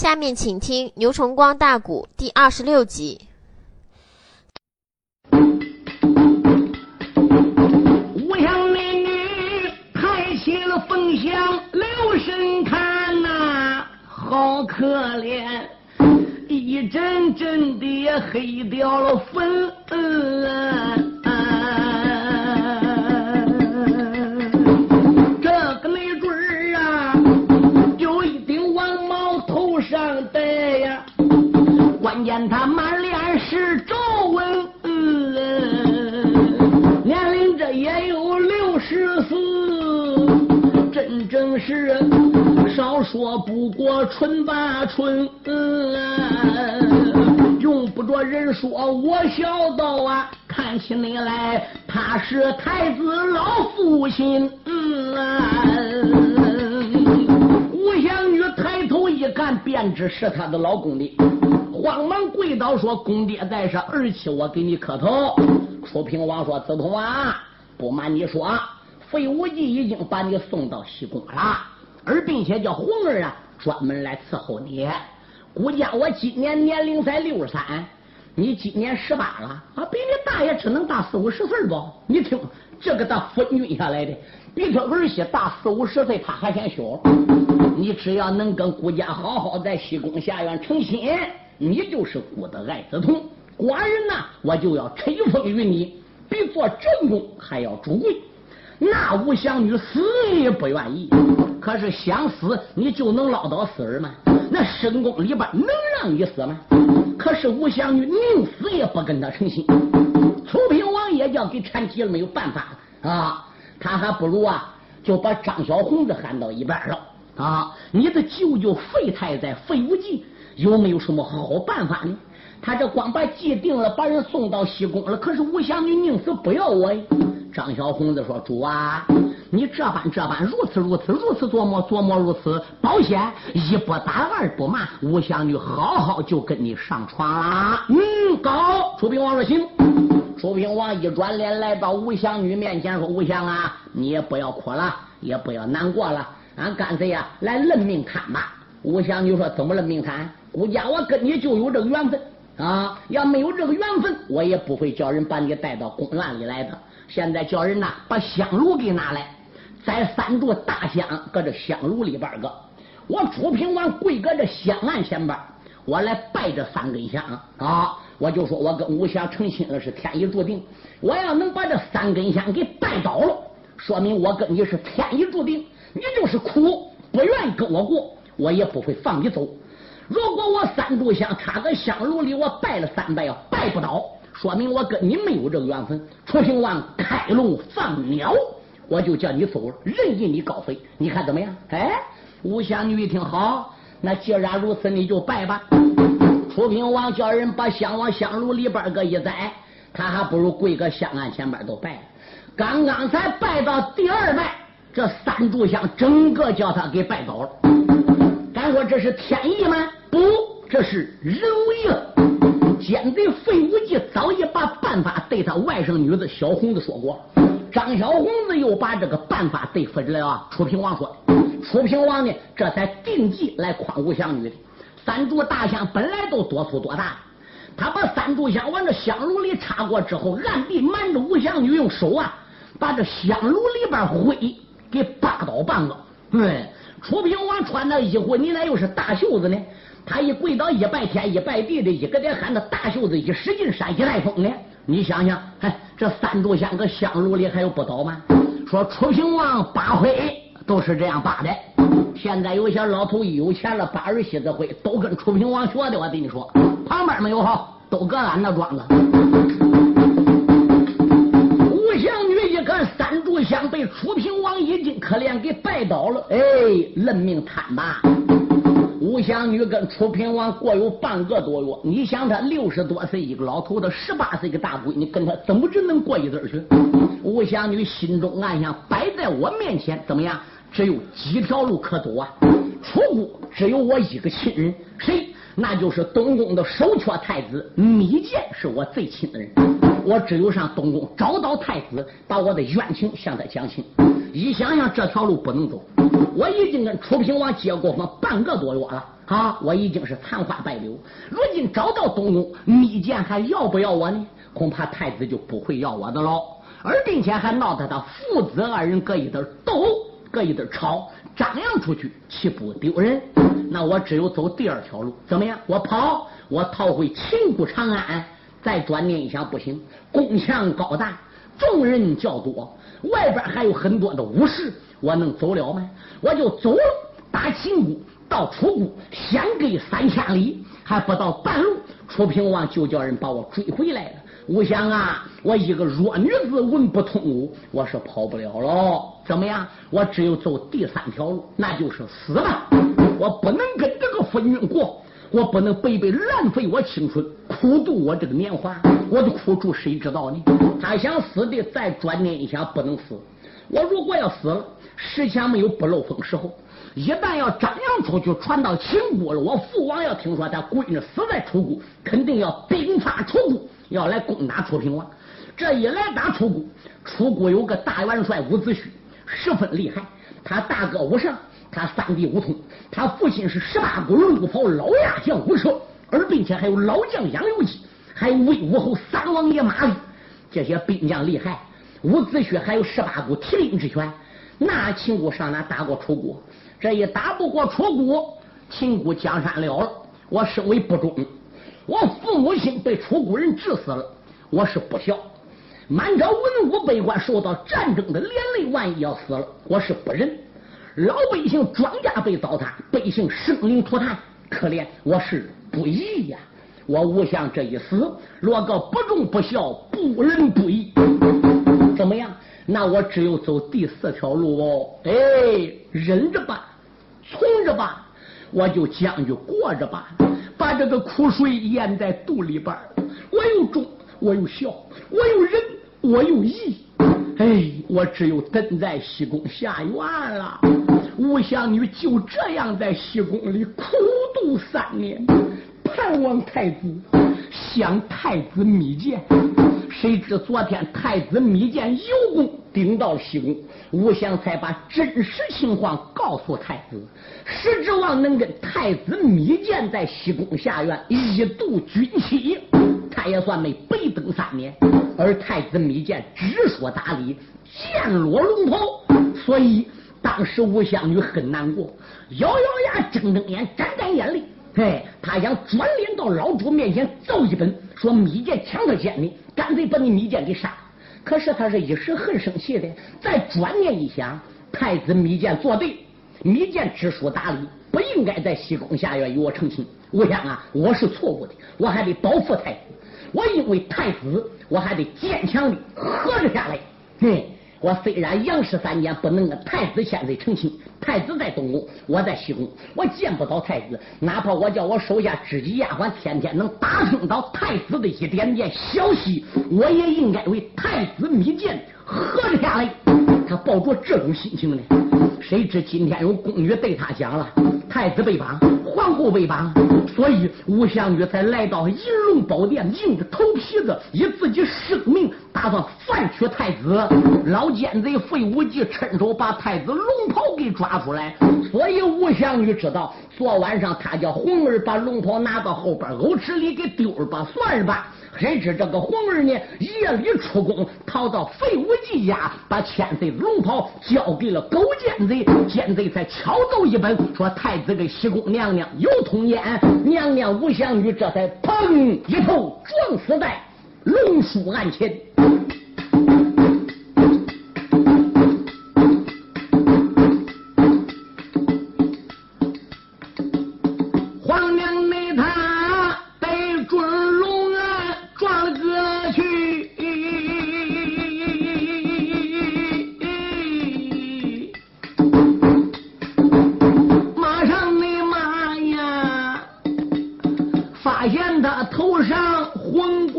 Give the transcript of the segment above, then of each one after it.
下面请听《牛崇光大鼓》第二十六集。五香美女抬起了凤翔，留神看呐，好可怜，一阵阵的也黑掉了粉。这见他满脸是皱纹。年龄这也有六十四，真正是少说不过春八春。嗯用不着人说，我晓得啊，看起你来他是太子老父亲。吴香女抬头一看，便知是她的老公的，慌忙跪倒说：“公爹在上，儿妻我给你磕头。”楚平王说：“子通啊，不瞒你说，费无忌已经把你送到西宫了，而并且叫红儿啊专门来伺候你。估计我今年年龄才六十三，你今年十八了啊，比你大也只能大四五十岁不？你听这个他分均下来的，比他儿媳大四五十岁，他还嫌小。你只要能跟顾家好好在西宫下院成亲，你就是孤的爱子通。寡人呐，我就要吹风于你，比做正宫还要主贵。那吴祥女死也不愿意，可是想死你就能捞到死儿吗？那深宫里边能让你死吗？可是吴祥女宁死也不跟他成亲。楚平王也叫给缠急了，没有办法啊，他还不如啊，就把张小红子喊到一边了啊。你的舅舅费太在费无忌有没有什么好办法呢？他这光把计定了，把人送到西宫了，可是吴祥女宁死不要我呀。张小红子说：“主啊，你这般这般，如此如此，如此琢磨琢磨，如此保险，一不打二不骂，吴祥女好好就跟你上床啦。”嗯，高。楚平王说：“行。”楚平王一转脸来到吴祥女面前说：“吴祥啊，你也不要哭了，也不要难过了，俺干脆呀来论命谈吧。”吴祥女说：“怎么论命谈？顾家我跟你就有这个缘分啊，要没有这个缘分，我也不会叫人把你带到公园里来的。”现在叫人呐，把香炉给拿来，在三柱大香搁这香炉里边搁。我楚平王跪搁这香案前边，我来拜这三根香啊！我就说我跟吴霞成亲了，是天意注定。我要能把这三根香给拜倒了，说明我跟你是天意注定。你就是苦，不愿意跟我过，我也不会放你走。如果我三炷香插在香炉里，我拜了三拜，要拜不倒。说明我跟你没有这个缘分。楚平王开龙放鸟，我就叫你走，任意你高飞，你看怎么样？哎，吴香女一听好，那既然如此，你就拜吧。楚平王叫人把香往香炉里边搁一栽，他还不如跪个香案前边都拜。刚刚才拜到第二拜，这三炷香整个叫他给拜倒了。敢说这是天意吗？不，这是人为啊。奸贼费无忌早已把办法对他外甥女子小红子说过，张小红子又把这个办法对付了啊楚平王说，楚平王呢这才定计来诓吴香女的。三柱大香本来都多粗多大，他把三柱香往这香炉里插过之后，暗地瞒着吴香女用手啊，把这香炉里边灰给扒倒半个。对，楚平王穿的衣服，你那又是大袖子呢？他一跪倒一拜天一拜地的，一个得喊他大袖子一使劲扇一带风呢。你想想，哎，这三炷香搁香炉里还有不倒吗？说楚平王八灰都是这样扒的。现在有些老头一有钱了，扒儿媳子灰都跟楚平王学的。我跟你说，旁边没有好，都搁俺那庄子。吴香女一看三炷香被楚平王一进可怜给拜倒了，哎，认命摊吧。吴祥女跟楚平王过有半个多月，你想他六十多岁一个老头子，十八岁一个大闺女，跟他怎么只能过一阵去？吴祥女心中暗想：摆在我面前，怎么样？只有几条路可走啊！楚国只有我一个亲人，谁？那就是东宫的首缺太子芈见，是我最亲的人。我只有上东宫找到太子，把我的冤情向他讲清。一想想这条路不能走，我已经跟楚平王结过婚半个多月了，啊，我已经是残花败柳。如今找到东宫，密见还要不要我呢？恐怕太子就不会要我的喽。而并且还闹得他父子二人各一堆斗，各一堆吵，张扬出去岂不丢人？那我只有走第二条路，怎么样？我跑，我逃回秦国长安。再转念一想，不行，宫墙高大，众人较多，外边还有很多的武士，我能走了吗？我就走了，打秦国到楚国，相隔三千里，还不到半路，楚平王就叫人把我追回来了。我想啊，我一个弱女子文不通武，我是跑不了了。怎么样？我只有走第三条路，那就是死吧。我不能跟这个夫君过，我不能白白浪费我青春，苦度我这个年华。我的苦处谁知道呢？他想死的，再转念一想，不能死。我如果要死了，事前没有不漏风时候。一旦要张扬出去，传到秦国了，我父王要听说他闺女死在楚国，肯定要兵发楚国。要来攻打楚平王，这一来打楚国，楚国有个大元帅伍子胥，十分厉害。他大哥伍尚，他三弟伍通，他父亲是十八国龙虎袍老亚将伍奢，而并且还有老将杨由基，还有魏武侯三王爷马闼，这些兵将厉害。伍子胥还有十八股提兵之权，那秦国上哪打过楚国？这一打不过楚国，秦国江山了了。我身为不忠。我父母亲被楚国人治死了，我是不孝；满朝文武百官受到战争的连累，万一要死了，我是不仁。老百姓庄稼被糟蹋，百姓生灵涂炭，可怜我是不义呀！我吴相这一死，落个不忠不孝、不仁不义，怎么样？那我只有走第四条路哦。哎，忍着吧，从着吧，我就将就过着吧。把这个苦水咽在肚里边我又忠，我又孝，我又仁，我又义。哎，我只有等在西宫下院了。吴香女就这样在西宫里苦度三年，盼望太子，向太子密见。谁知昨天太子密见有功，顶到西宫。吴相才把真实情况告诉太子，实指望能跟太子密见在西宫下院一度军期，他也算没白等三年。而太子密见只说打理，剑落龙袍，所以当时吴相女很难过，咬咬牙，睁睁眼，沾沾眼泪。哎，他想转脸到老主面前奏一本，说密见抢他剑呢，干脆把你密见给杀。可是他是一时很生气的，再转念一想，太子密见做对，密见知书达理，不应该在西宫下院与我成亲。我想啊，我是错误的，我还得保护太子。我因为太子，我还得坚强的活着下来。嘿。我虽然杨氏三年不能太子现在成亲，太子在东宫，我在西宫，我见不到太子。哪怕我叫我手下知己丫鬟天天能打听到太子的一点点消息，我也应该为太子密见活着下来。他抱着这种心情呢，谁知今天有宫女对他讲了，太子被绑。皇后被绑，所以吴香玉才来到银龙宝殿，硬着头皮子，以自己生命打算反取太子。老奸贼费无忌趁手把太子龙袍给抓出来，所以吴祥玉知道，昨晚上他叫红儿把龙袍拿到后边藕池里给丢了吧，算了吧。谁知这个红儿呢？夜里出宫，逃到费无忌家，把千岁龙袍交给了狗奸贼。奸贼才敲奏一本，说太子跟西宫娘娘有通奸。娘娘吴祥玉这才砰一头撞死在龙书案前。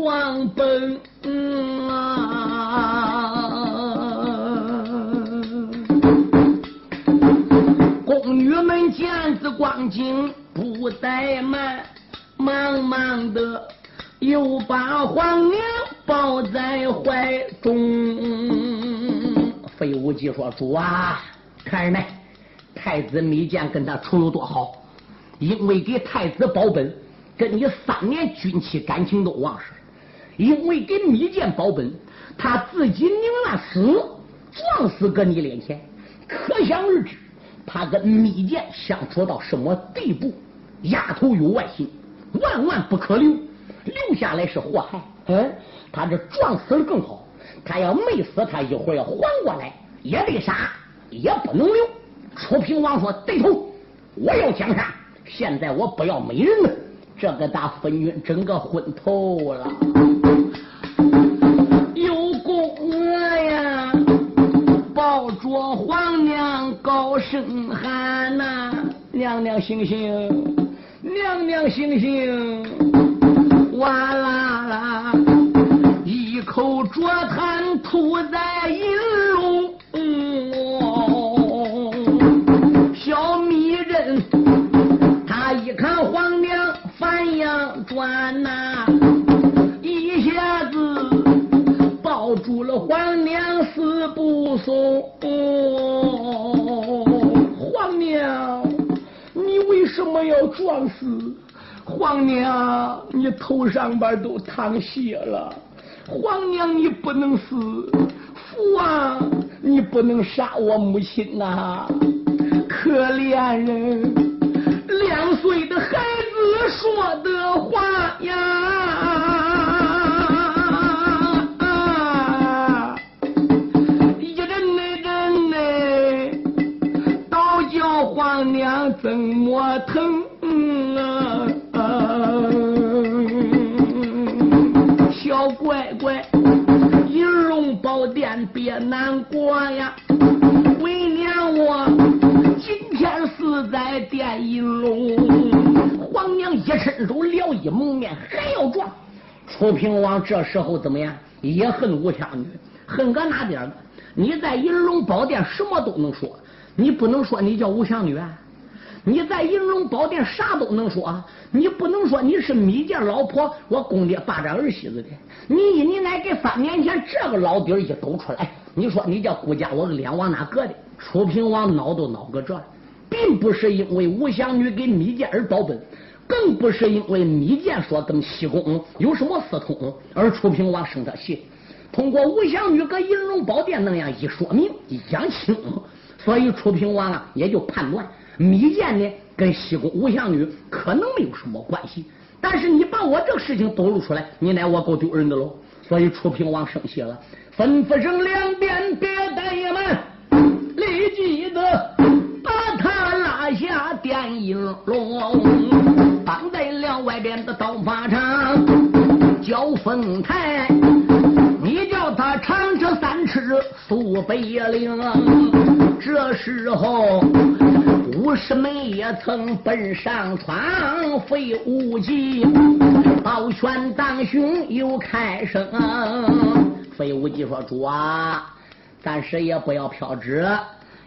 王本宫女们见子光景不怠慢，忙忙的又把皇娘抱在怀中。费无忌说：「主啊，看人呢，太子米见跟他处有多好，因为给太子保本，跟你三年军期，感情都旺盛。」因为给密剑保本，他自己宁愿死，撞死搁你脸前。可想而知，他跟密剑相处到什么地步？丫头有外心，万万不可留，留下来是祸害。嗯，他这撞死了更好。他要没死，他一会儿要缓过来，也得杀，也不能留。楚平王说：“对头，我要江山。现在我不要美人了，这个大分军整个昏头了。抱着皇娘高声喊呐，娘娘醒醒，娘娘醒醒，哇啦啦，一口浊痰吐在银皇娘，你头上边都淌血了。皇娘，你不能死。父王，你不能杀我母亲呐！可怜人。两岁的孩子说的话呀，我呀，为娘我。今天死在电银龙，皇娘一伸手撩一蒙面，还要撞。楚平王这时候怎么样？也恨吴香女，恨个哪点儿？你在银龙宝殿什么都能说，你不能说你叫吴香女啊。你在银龙宝殿啥都能说，你不能说你是米家老婆，我公爹霸占儿媳妇的。你你奶给三年前这个老底儿一抖出来，你说你叫顾家我脸往哪搁的？楚平王恼都恼个这，并不是因为吴祥女给密剑而保本，更不是因为密剑说跟西宫有什么私通，而楚平王生他气。通过吴祥女搁银龙宝殿那样一说明一讲清，所以楚平王啊也就判断密剑呢跟西宫吴祥女可能没有什么关系。但是你把我这个事情抖露出来，你奶我够丢人的喽。所以楚平王生气了，吩咐声两边别怠慢。立即的把他拉下电影笼，绑在了外边的刀法场，叫凤台，你叫他长车三尺速北岭。这时候五十妹也曾奔上床，费无忌抱拳当胸又开声，费无忌说主啊。暂时也不要飘纸，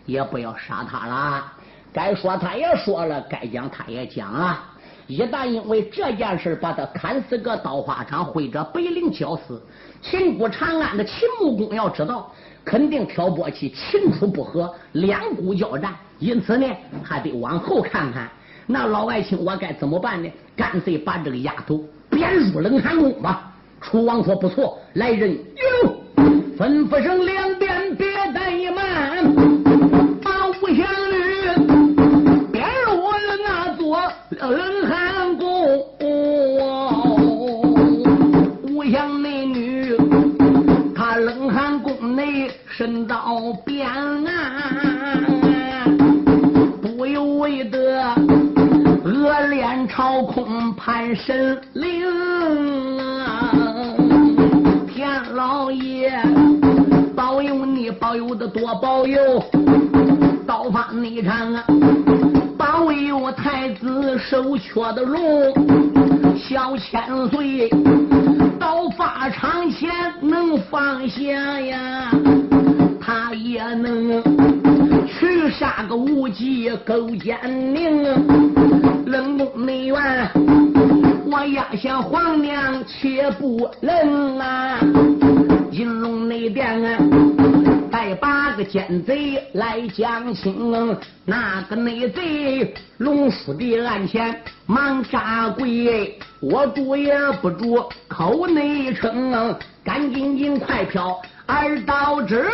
也不要杀他了。该说他也说了，该讲他也讲了。一旦因为这件事把他砍死个刀花场，或者北陵绞死，秦国长安的秦穆公要知道，肯定挑拨起秦楚不和，两股交战。因此呢，还得往后看看。那老外卿，我该怎么办呢？干脆把这个丫头贬入冷寒宫吧。楚王说不错，来人，哟。吩咐声两边别怠慢，把吴香女编入了那座身到边啊，不由为得恶脸朝空盼神灵啊。天老爷保佑你，保佑的多保佑，刀法内场啊，保佑我太子手缺的龙，小千岁刀法场前能放下呀，也能去杀个无忌勾践宁，冷宫内院。我压下皇娘，且不能啊！金龙内殿啊，带八个奸贼来将清，那个内贼龙叔的案前忙扎跪，我住也不住口内称，赶紧紧快飘二道直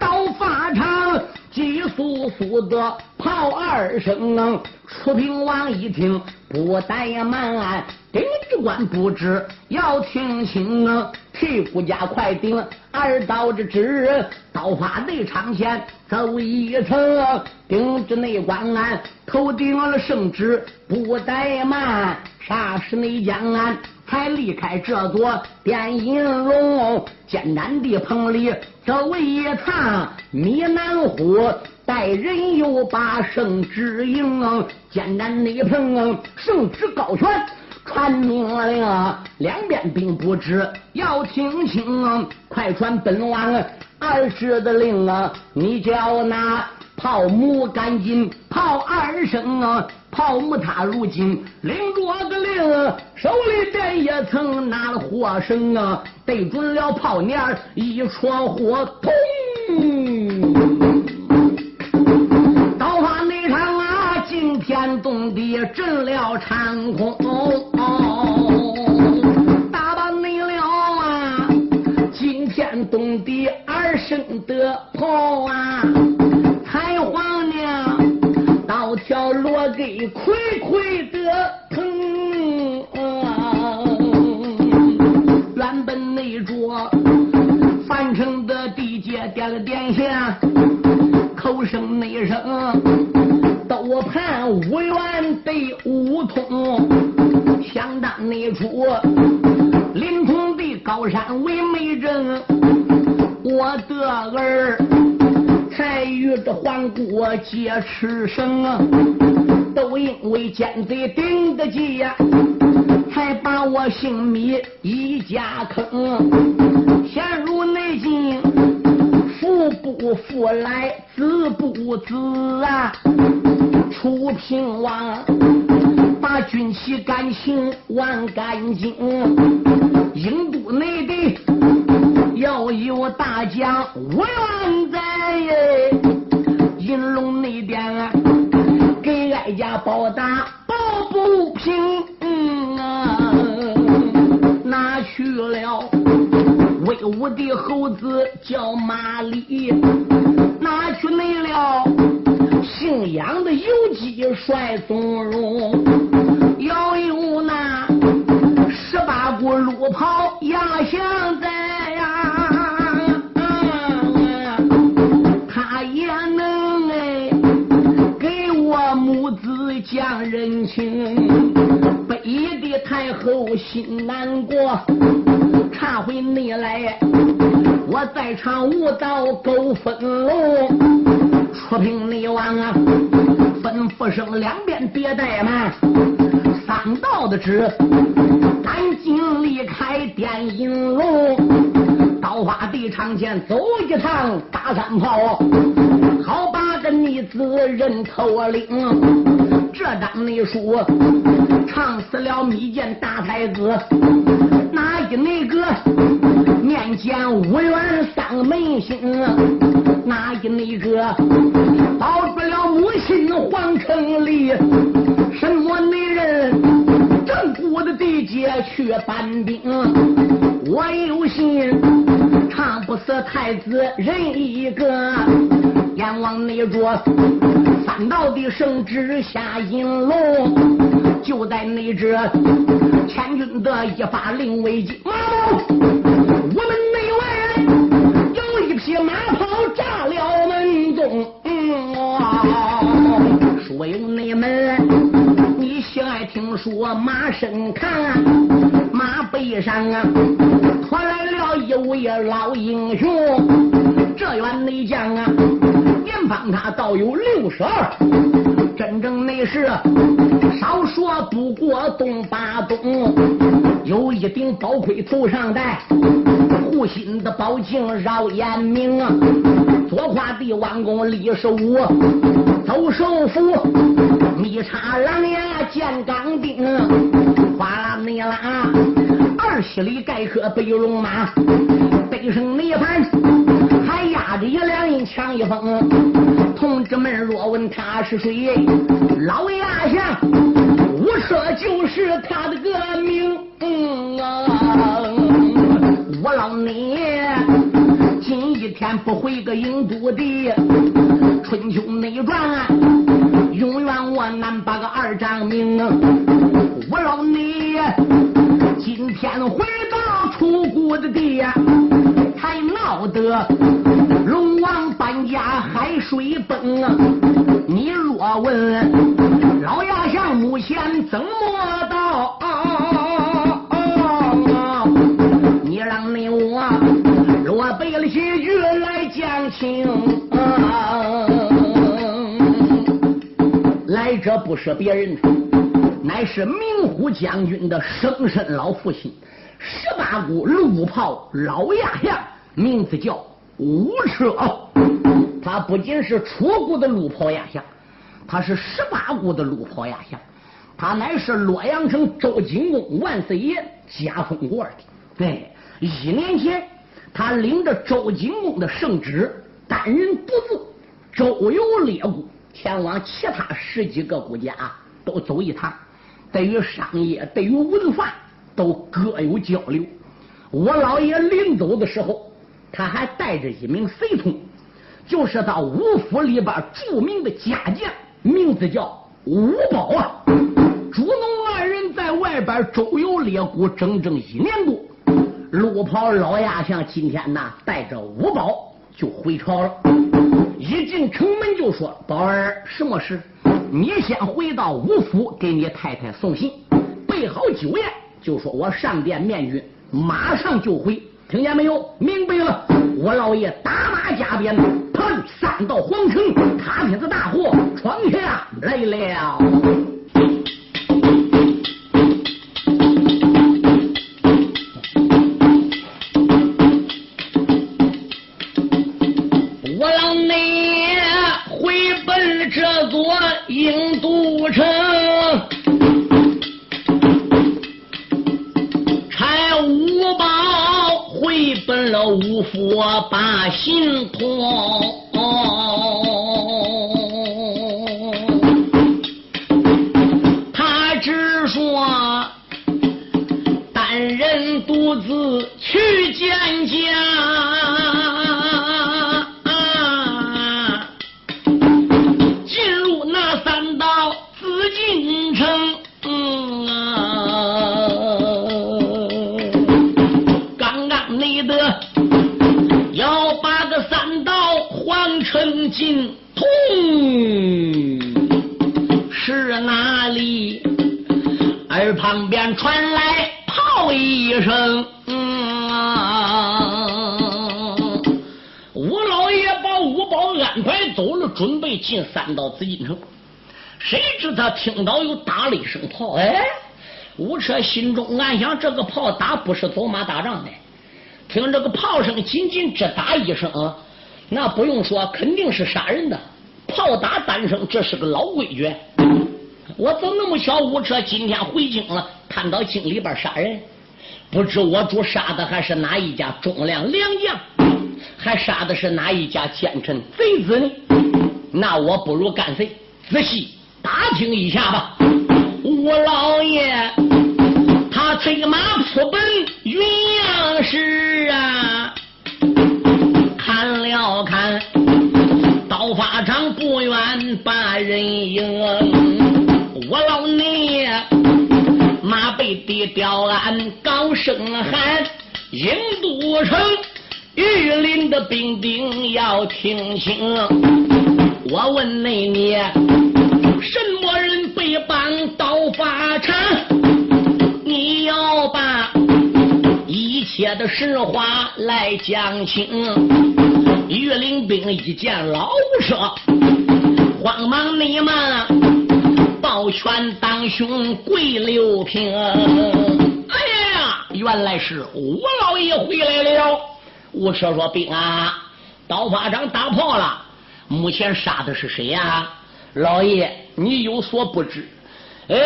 到法场，急速速的跑二声。楚平王一听不怠慢，丁知官不知要听清啊，屁股加快顶二刀之直，刀法内长线走一层，顶之内官安头顶了圣旨不怠慢，啥时内将安？才离开这座电影笼，艰难的棚里走一趟，米南虎带人又把圣旨迎，艰难的棚圣旨高悬传命令，两边兵不知要听清，快传本王二师的令啊！你叫那炮母赶紧炮二声啊！炮木他如今领着个令，手里边也曾拿了火绳啊，对准了炮捻一戳火，通！天动地，震了长空，打把内了啊，惊天动地二声的炮啊！条罗给亏亏的疼，原本那桌樊城的地界点了点下，口声内声五元对五通，想当那出临潼的高山为媒人，我的儿。才与这皇姑结吃生啊，都因为奸贼顶得急呀，才把我姓米一家坑，陷入内境，不父来，子不子啊，楚平王把军旗感情忘干净，印度内的。要有大将五元在，银龙那边啊给哀家报答抱不平啊！我的猴子叫马里，拿去没了姓杨的游击帅宗荣，要有那场无道勾分龙。出平内王啊，吩咐声两边别怠慢。三道的旨，赶紧离开电影楼。刀花地场前走一趟，打三炮，好把个逆子人头领。这张内书唱死了密见大太子，哪一那个面见五元丧门星？哪一那个保住了母亲皇城里？什么女人正骨的地界去搬兵？我有心唱不死太子人一个，阎王内着。三道的圣旨下银龙，就在那只千军的一发令为急。我们内外有一匹马跑炸了门中。说有内门，你喜爱听说马身看，马背上啊驮来了一位老英雄，这员内将啊。方他倒有六十二，真正那是少说不过东八东。有一顶宝盔头上戴，护心的宝镜绕眼明。左胯的弯弓立十五，走手斧，密插狼牙见钢钉。哗啦你啦，二七里盖克背龙马，背上泥盘压。着一两银抢一封。同志们若问他是谁，老牙相我说就是他的个名。啊，我老你今一天不回个郢都的春秋内传，永远我难把个二丈命。我老你今天回到出谷的地。才闹得龙王搬家海水崩啊！你若问老牙相目前怎么到？你让你我若背了几句来讲清。来者不是别人，乃是明虎将军的生身老父亲。十八股鹿炮老亚相，名字叫吴车。他不仅是楚国的路跑亚相，他是十八国的路跑亚相。他乃是洛阳城周景公万岁爷加封过的。对，一年前他领着周景公的圣旨，单人独自周游列国，前往其他十几个国家都走一趟，对于商业，对于文化。都各有交流。我老爷临走的时候，他还带着一名随从，就是到五府里边著名的家将，名字叫五宝啊。朱农二人在外边周游列国整整一年多。路跑老亚相今天呐，带着五宝就回朝了。一进城门就说：“宝儿，什么事？你先回到五府给你太太送信，备好酒宴。”就说我上殿面君，马上就回，听见没有？明白了。我老爷打马加鞭，砰！三道皇城，卡铁子大货闯下来了。我让你回奔这座营把信通，听到有打了一声炮，哎，吴车心中暗想：这个炮打不是走马打仗的。听这个炮声，仅仅只打一声。那不用说，肯定是杀人的。炮打单声，这是个老规矩。我怎那么巧？吴车今天回京了，看到京里边杀人，不知我主杀的还是哪一家忠良良将，还杀的是哪一家奸臣贼子呢？那我不如干脆仔细打听一下吧。吴老爷，他催马出奔云阳市啊。看了看，刀法场不远把人迎，我老聂马背的吊鞍高声喊，郢都城玉林的兵丁要听清，我问内你，什么人被绑刀法场？你要把。一切的实话来讲清。御林兵一见老舍，慌忙你们抱拳当胸跪六平。哎呀，原来是吴老爷回来了。吴舍说：“兵啊，刀法场打破了。目前杀的是谁呀？老爷，你有所不知。哎，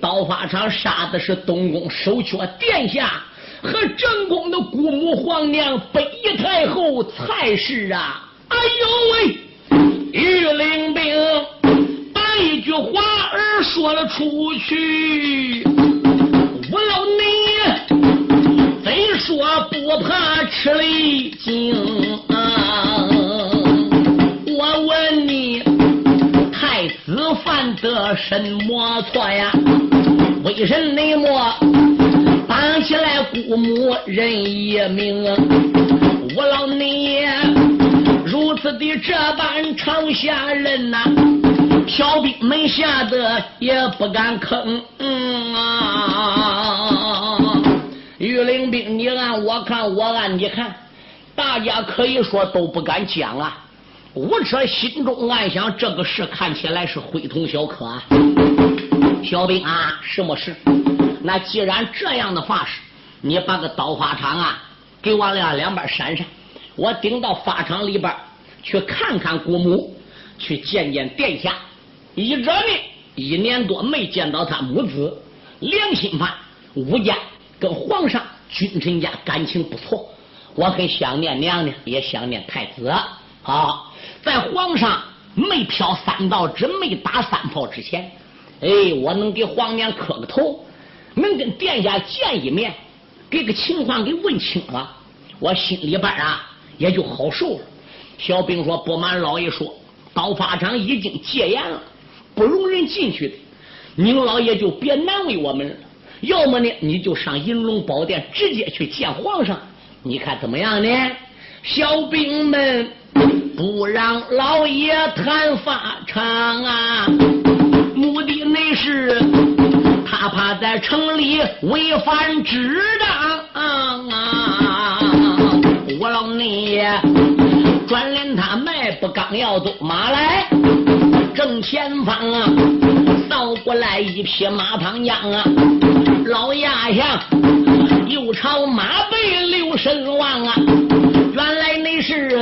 刀法场杀的是东宫守阙殿下。”和正宫的姑母皇娘北夷太后蔡氏啊！哎呦喂，玉灵兵把一句话儿说了出去，我老你非说不怕吃雷惊犯得什么错呀？为什么？绑起来，姑母人一命，我老你如此的这般常下人呐，小兵们吓得也不敢吭。嗯啊，御林兵，你按我看，我按你看，大家可以说都不敢讲啊。吴车心中暗想，这个事看起来是非同小可啊。小兵啊，什么事？那既然这样的话是，你把个刀法场啊给我俩两边闪闪，我顶到法场里边去看看姑母，去见见殿下。一者呢，一年多没见到他母子，良心犯，吴家跟皇上君臣家感情不错，我很想念娘娘，也想念太子啊。在皇上没飘三道纸、没打三炮之前，哎，我能给皇娘磕个头。能跟殿下见一面，给个情况给问清了，我心里边啊也就好受了。小兵说：“不瞒老爷说，刀法场已经戒严了，不容人进去的。您老爷就别难为我们了。要么呢，你就上银龙宝殿直接去见皇上，你看怎么样呢？”小兵们不让老爷谈法场啊，目的那是。他怕在城里违反职当啊！我老你转脸他迈步刚要走，马来正前方啊，扫过来一匹马唐将啊，老亚相又朝马背留神望啊，原来那是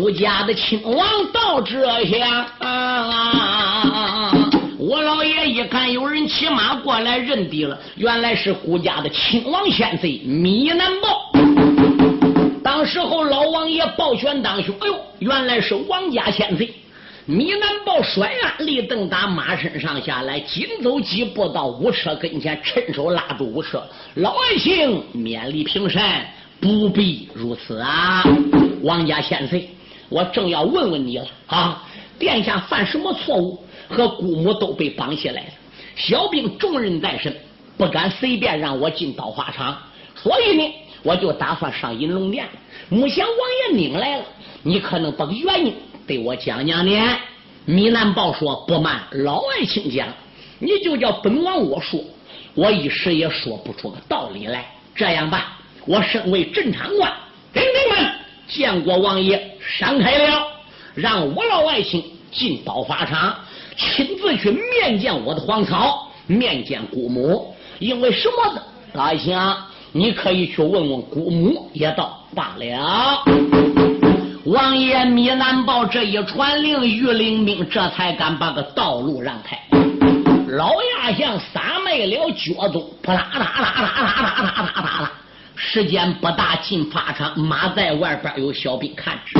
顾家的亲王到这下啊！我老爷一看有人骑马过来，认得了，原来是顾家的亲王先贼米南豹。当时候老王爷抱拳当胸，哎呦，原来是王家先贼米南豹。甩鞍立凳打马身上下来，紧走几步到五车跟前，伸手拉住五车。老爱卿，免礼平身，不必如此啊！王家先贼，我正要问问你了啊，殿下犯什么错误？和姑母都被绑起来了，小兵重任在身，不敢随便让我进刀花场，所以呢，我就打算上银龙殿。木想王爷命来了，你可能把原因对我讲讲呢？米南豹说：“不瞒老爱卿讲，你就叫本王我说，我一时也说不出个道理来。这样吧，我身为镇长官，兵丁们见过王爷，闪开了，让我老爱卿进宝法场。”亲自去面见我的皇嫂，面见姑母，因为什么的？大想你可以去问问姑母，也倒罢了。王爷米南豹这一传令，御林兵这才敢把个道路让开。老亚相撒迈了脚踪，扑啦啦啦啦啦啦啦啦啦啦，时间不大，进法场，马在外边有小兵看着。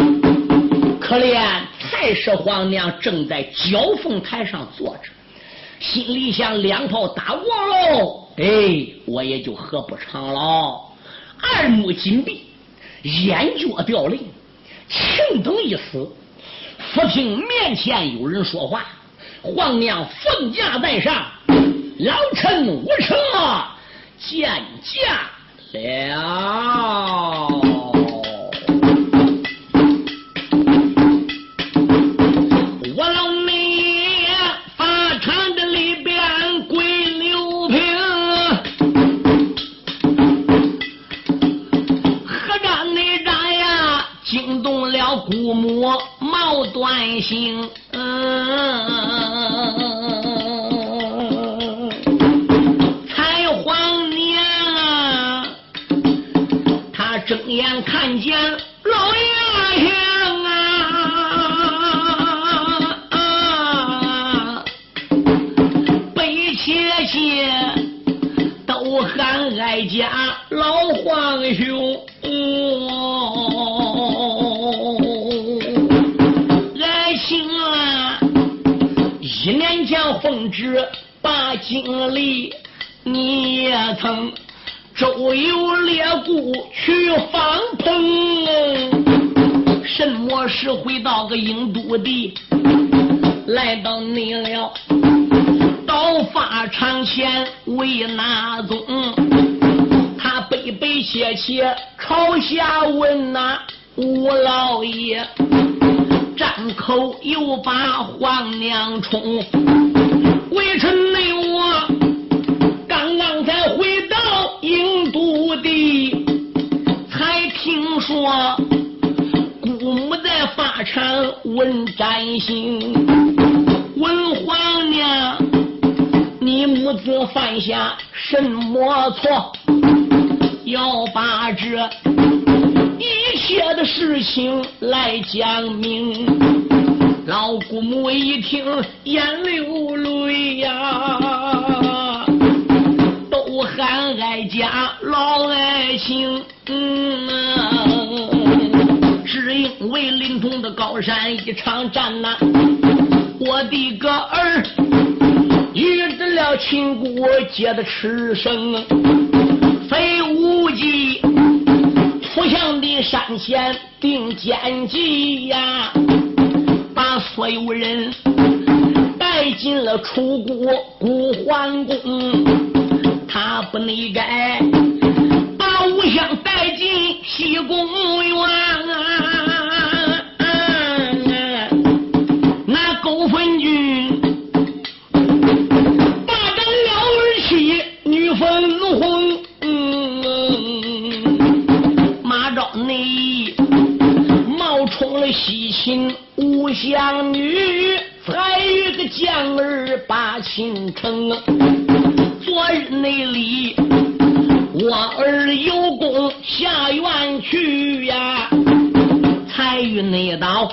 可怜太师皇娘正在交凤台上坐着，心里想：两炮打过喽，哎，我也就喝不长了。二目紧闭，眼角掉泪，情等一死。忽听面前有人说话：“皇娘凤驾在上，老臣无车见驾了，我老妹发产的里边归刘平，何战那战呀惊动了姑母毛段兴。家老皇兄。爱卿啊，一年前奉旨把经历，你也曾周游列国去访朋，什么时回到个英都地，来到你了？刀法长前为哪宗？切切朝下问那吴老爷，张口又把皇娘冲。微臣内我刚刚才回到英都地，才听说姑母在法场问占星，问皇娘。你母子犯下什么错？要把这一切的事情来讲明。老姑母一听，眼流泪呀，都喊哀家老爱卿。只因为临潼的高山一场战呐，我的个儿。遇得了秦国接的吃生，非无忌扑向的山前定奸计呀，把所有人带进了楚国古桓宫，他不内该把吴相带进西宫院啊，将女，才与个将儿把秦城。昨日内里，我儿有功下院去呀，才与内道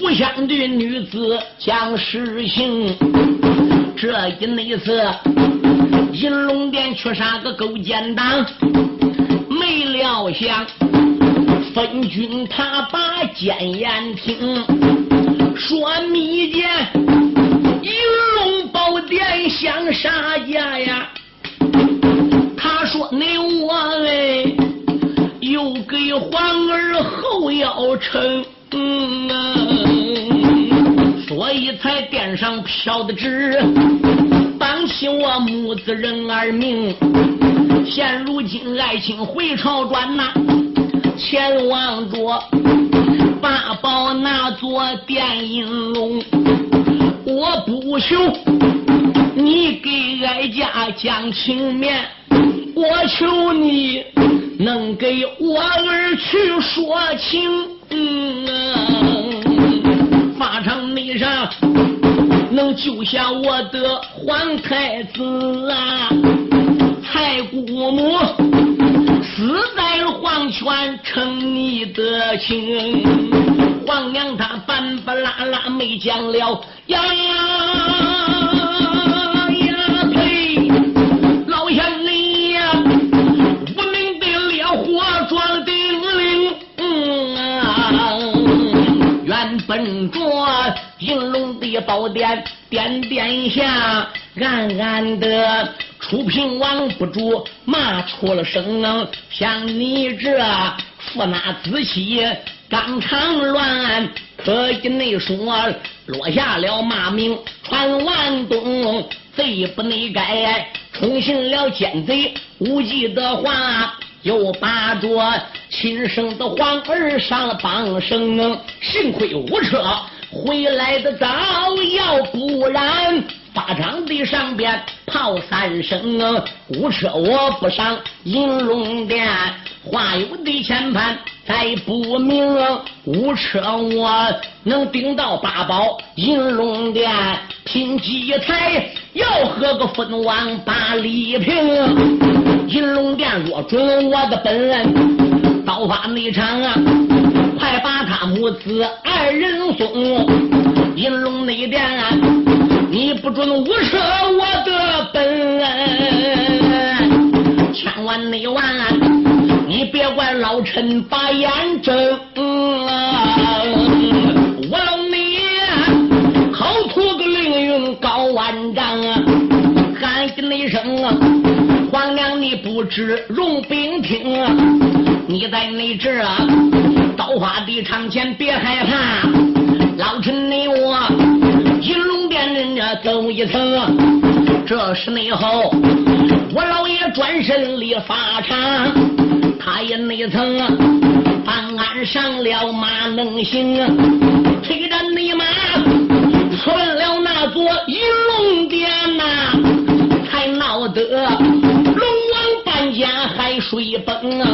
吴相的女子讲实情。这一内次，银龙殿去杀个勾践党，没料想。分军他把谏言听，说密见银龙宝殿想杀家呀。他说你我哎，又给皇儿后要臣，所以才殿上飘的纸，绑起我母子人儿命。现如今爱卿回朝转呐。前往着八宝那座电音龙，我不求你给哀家讲情面，我求你能给我儿去说情。法场内上能救下我的皇太子啊，太姑母。死在黄泉，成你的情。皇娘她半巴拉拉没讲了呀呀呸！老乡你呀，无名的烈火撞顶铃。原本着银龙的宝殿，殿殿下暗暗的。楚平王不住骂出了声，像你这驸马子妻刚常乱，可以内说落下了骂名传万东，贼不内改冲信了奸贼无忌的话，又把着亲生的皇儿上了榜绳，幸亏无车回来的早，要不然。法场的上边炮三声，五车我不上银龙殿，话有的前盘再不明，五车我能顶到八宝银龙殿，拼几台要喝个分王八里瓶，银龙殿若准我的本，刀法内场啊，快把他母子二人送银龙内殿。不准无视我的本千万没万你别怪老臣把眼睁啊我老你啊好图个凌云高万丈啊喊一声啊皇娘你不知荣兵听啊你在内这啊刀化的长前别害怕老臣你我一路人家走一层，这是内后我老爷转身立法场。他也内曾办案上了马能行，推着内马出了那座银龙殿呐，才闹得龙王搬家海水崩啊！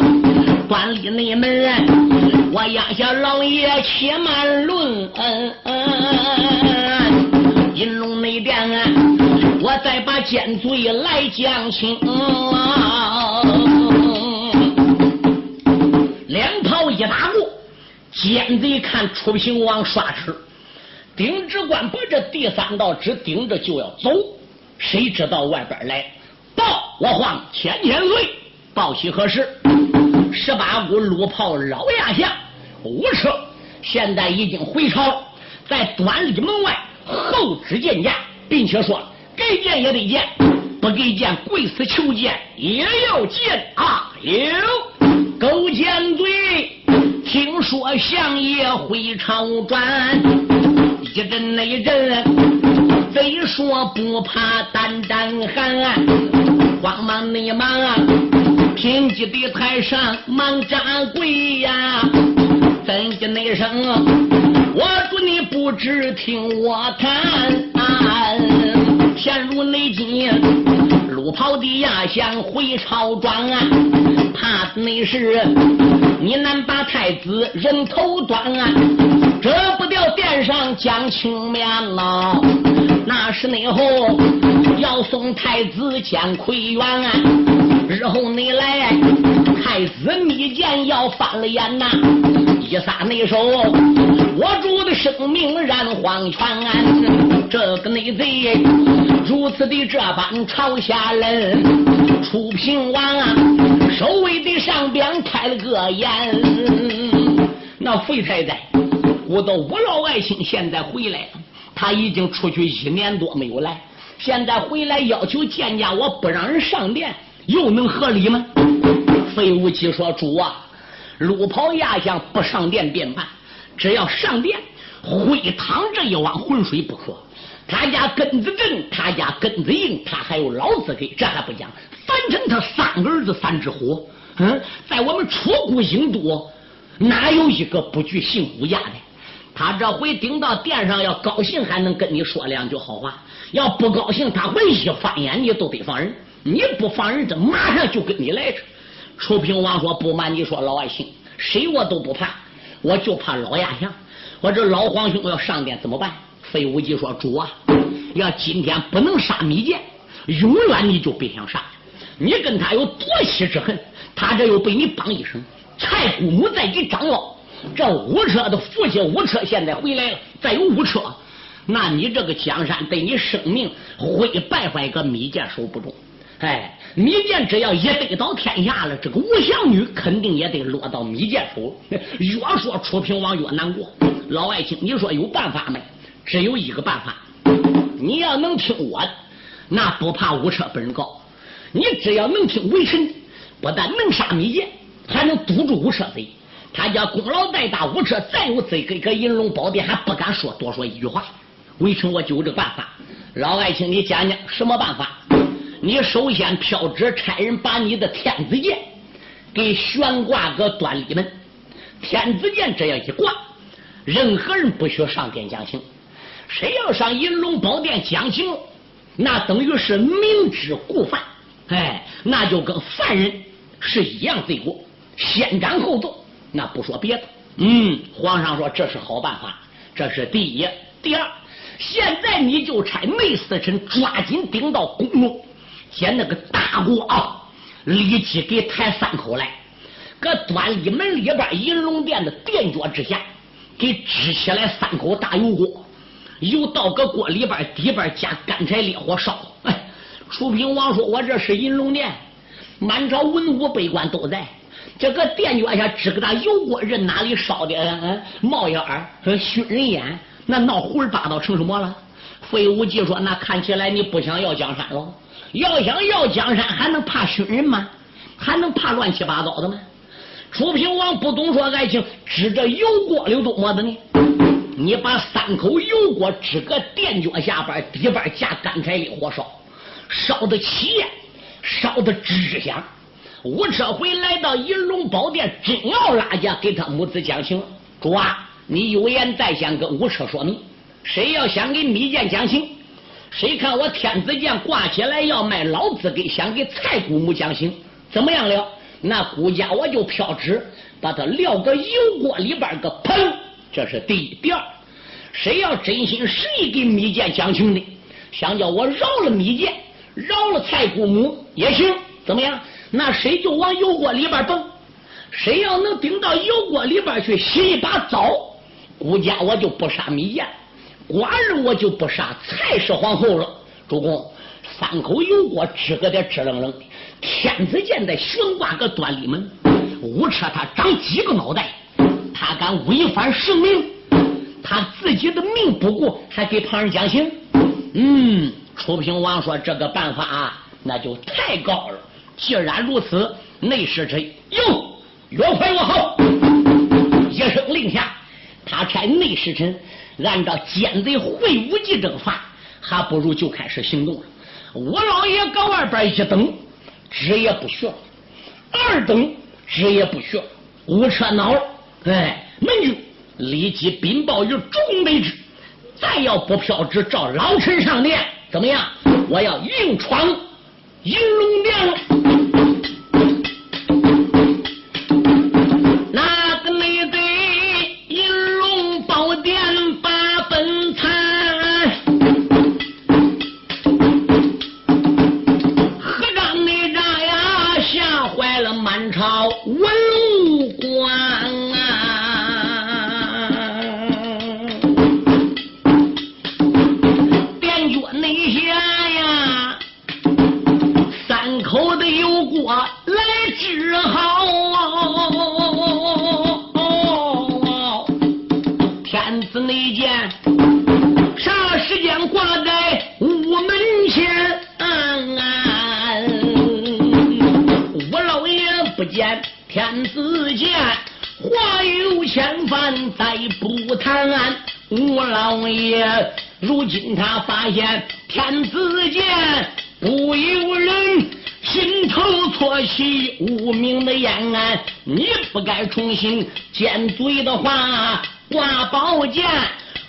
关里内门，我压下老爷且慢论嗯嗯，银龙内殿，我再把奸罪来讲清。两炮一打过，奸贼看楚平王刷齿，丁知官把这第三道旨顶着就要走，谁知道外边来报我皇千千岁，报喜何事？十八股鹿炮老亚相五车现在已经回朝，在端礼门外后旨见驾，并且说该见也得见，不给见跪死求见也要见啊！有勾奸罪。听说相爷回朝转，一阵那一阵，贼说不怕胆战寒，慌忙内忙，平吉的台上忙扎跪呀，怎的那声，我祝你不知听我谈，陷入内奸，路跑的压向回朝转，怕那是。你难把太子人头断，啊，折不掉殿上讲青面了。那是内后要送太子见奎元，日后你来太子密见要翻了眼呐！一撒内手，我主的生命染黄泉。这个内贼如此的这般朝下人，楚平王啊。守卫的上边开了个眼，那费太太，我的五老爱卿现在回来了，他已经出去一年多没有来，现在回来要求见驾，我不让人上殿，又能合理吗？费无忌说：“主啊，路跑压相不上殿便罢，只要上殿，会趟这一碗浑水不可。他家根子正，他家根子硬，他还有老子给，这还不讲。”反正他三个儿子三只虎，嗯，在我们楚国英都，哪有一个不惧姓武家的？他这回顶到殿上，要高兴还能跟你说两句好话；要不高兴，他会一放眼你都得放人。你不放人，这马上就跟你来着。楚平王说：“不瞒你说，老爱卿，谁我都不怕，我就怕老亚相。我这老皇兄要上殿怎么办？”费无忌说：“主啊，要今天不能杀密剑，永远你就别想杀。”你跟他有夺妻之恨，他这又被你帮一声，蔡姑母再给张傲，这五车的父亲五车现在回来了，再有五车，那你这个江山对你生命会败坏个米剑手不中。哎，米剑只要一得到天下了，这个吴祥女肯定也得落到米剑手。越说楚平王越难过，老爱卿，你说有办法没？只有一个办法，你要能听我的，那不怕吴车本人告。你只要能听微臣，不但能杀米剑，还能堵住吴车贼。他家功劳再大，吴车再有这个个银龙宝殿，还不敢说多说一句话。微臣我就有这办法，老爱卿你讲讲什么办法？你首先飘旨差人把你的天子剑给悬挂个端礼门，天子剑这样一挂，任何人不许上殿讲情。谁要上银龙宝殿讲情，那等于是明知故犯。哎，那就跟犯人是一样罪过，先斩后奏。那不说别的，嗯，皇上说这是好办法，这是第一。第二，现在你就差内侍臣抓紧顶到宫中，见那个大锅啊，立即给抬三口来，搁端礼门里边银龙殿的垫脚之下，给支起来三口大油锅，油到个锅里边，底边加干柴烈火烧。哎。楚平王说：“我这是银龙殿，满朝文武百官都在，这个垫脚下支个大油锅，人哪里烧的？嗯嗯，冒烟儿，熏人眼，那闹胡儿八道成什么了？费无忌说：“那看起来你不想要江山了？要想要江山，还能怕熏人吗？还能怕乱七八糟的吗？”楚平王不懂说爱情，支着油锅里多么的呢？你把三口油锅支个垫脚下边，底边架干柴一火烧，烧的起烟，烧的吱吱响。吴车回来到银龙宝殿，真要拉架给他母子讲情。主啊，你有言在先，跟吴车说明。谁要想给密剑讲情，谁看我天子剑挂起来要卖老子给想给蔡姑母讲情，怎么样了？那顾家我就飘纸，把他撂个油锅里边个砰，这是第一。第二，谁要真心实意给密剑讲情的，想叫我饶了密剑，饶了蔡姑母也行，怎么样？那谁就往油锅里边蹦，谁要能顶到油锅里边去洗一把澡，顾家我就不杀密剑。寡人我就不杀才是皇后了。主公，三口油锅支个的支棱棱的，天子剑在悬挂个端礼门。五车他长几个脑袋？他敢违反圣命？他自己的命不顾，还给旁人讲情？嗯，楚平王说这个办法啊，那就太高了。既然如此，内侍臣哟，越快越好。一声令下，他差内侍臣。按照奸贼会武计征法，还不如就开始行动了。我老爷搁外边一等，职也不学；二等职也不学。五车恼，哎，门军立即禀报于众内之，再要不票之，召老臣上殿，怎么样？我要硬闯银龙殿了。子内见，霎时间挂在午门前。吴老爷不见，天子见，话有千烦，再不谈。吴老爷如今他发现，天子见，不由人心头错起，无名的延，你不该重新见嘴的话。挂宝剑，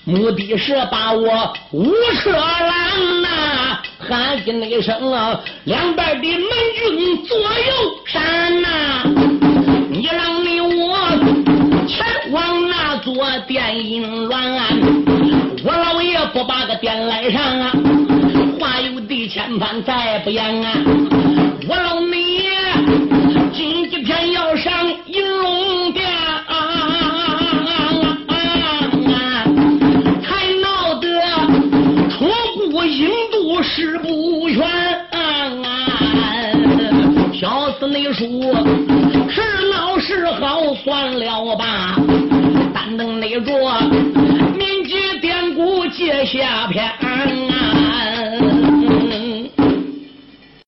目的是把我五车拦呐，喊一声啊两边的门军左右闪呐，你让你我前往那座电影院。我老爷不把个殿来上啊，话有地千般再不言啊。说是老是好算了吧。但能你着民间典故接下篇啊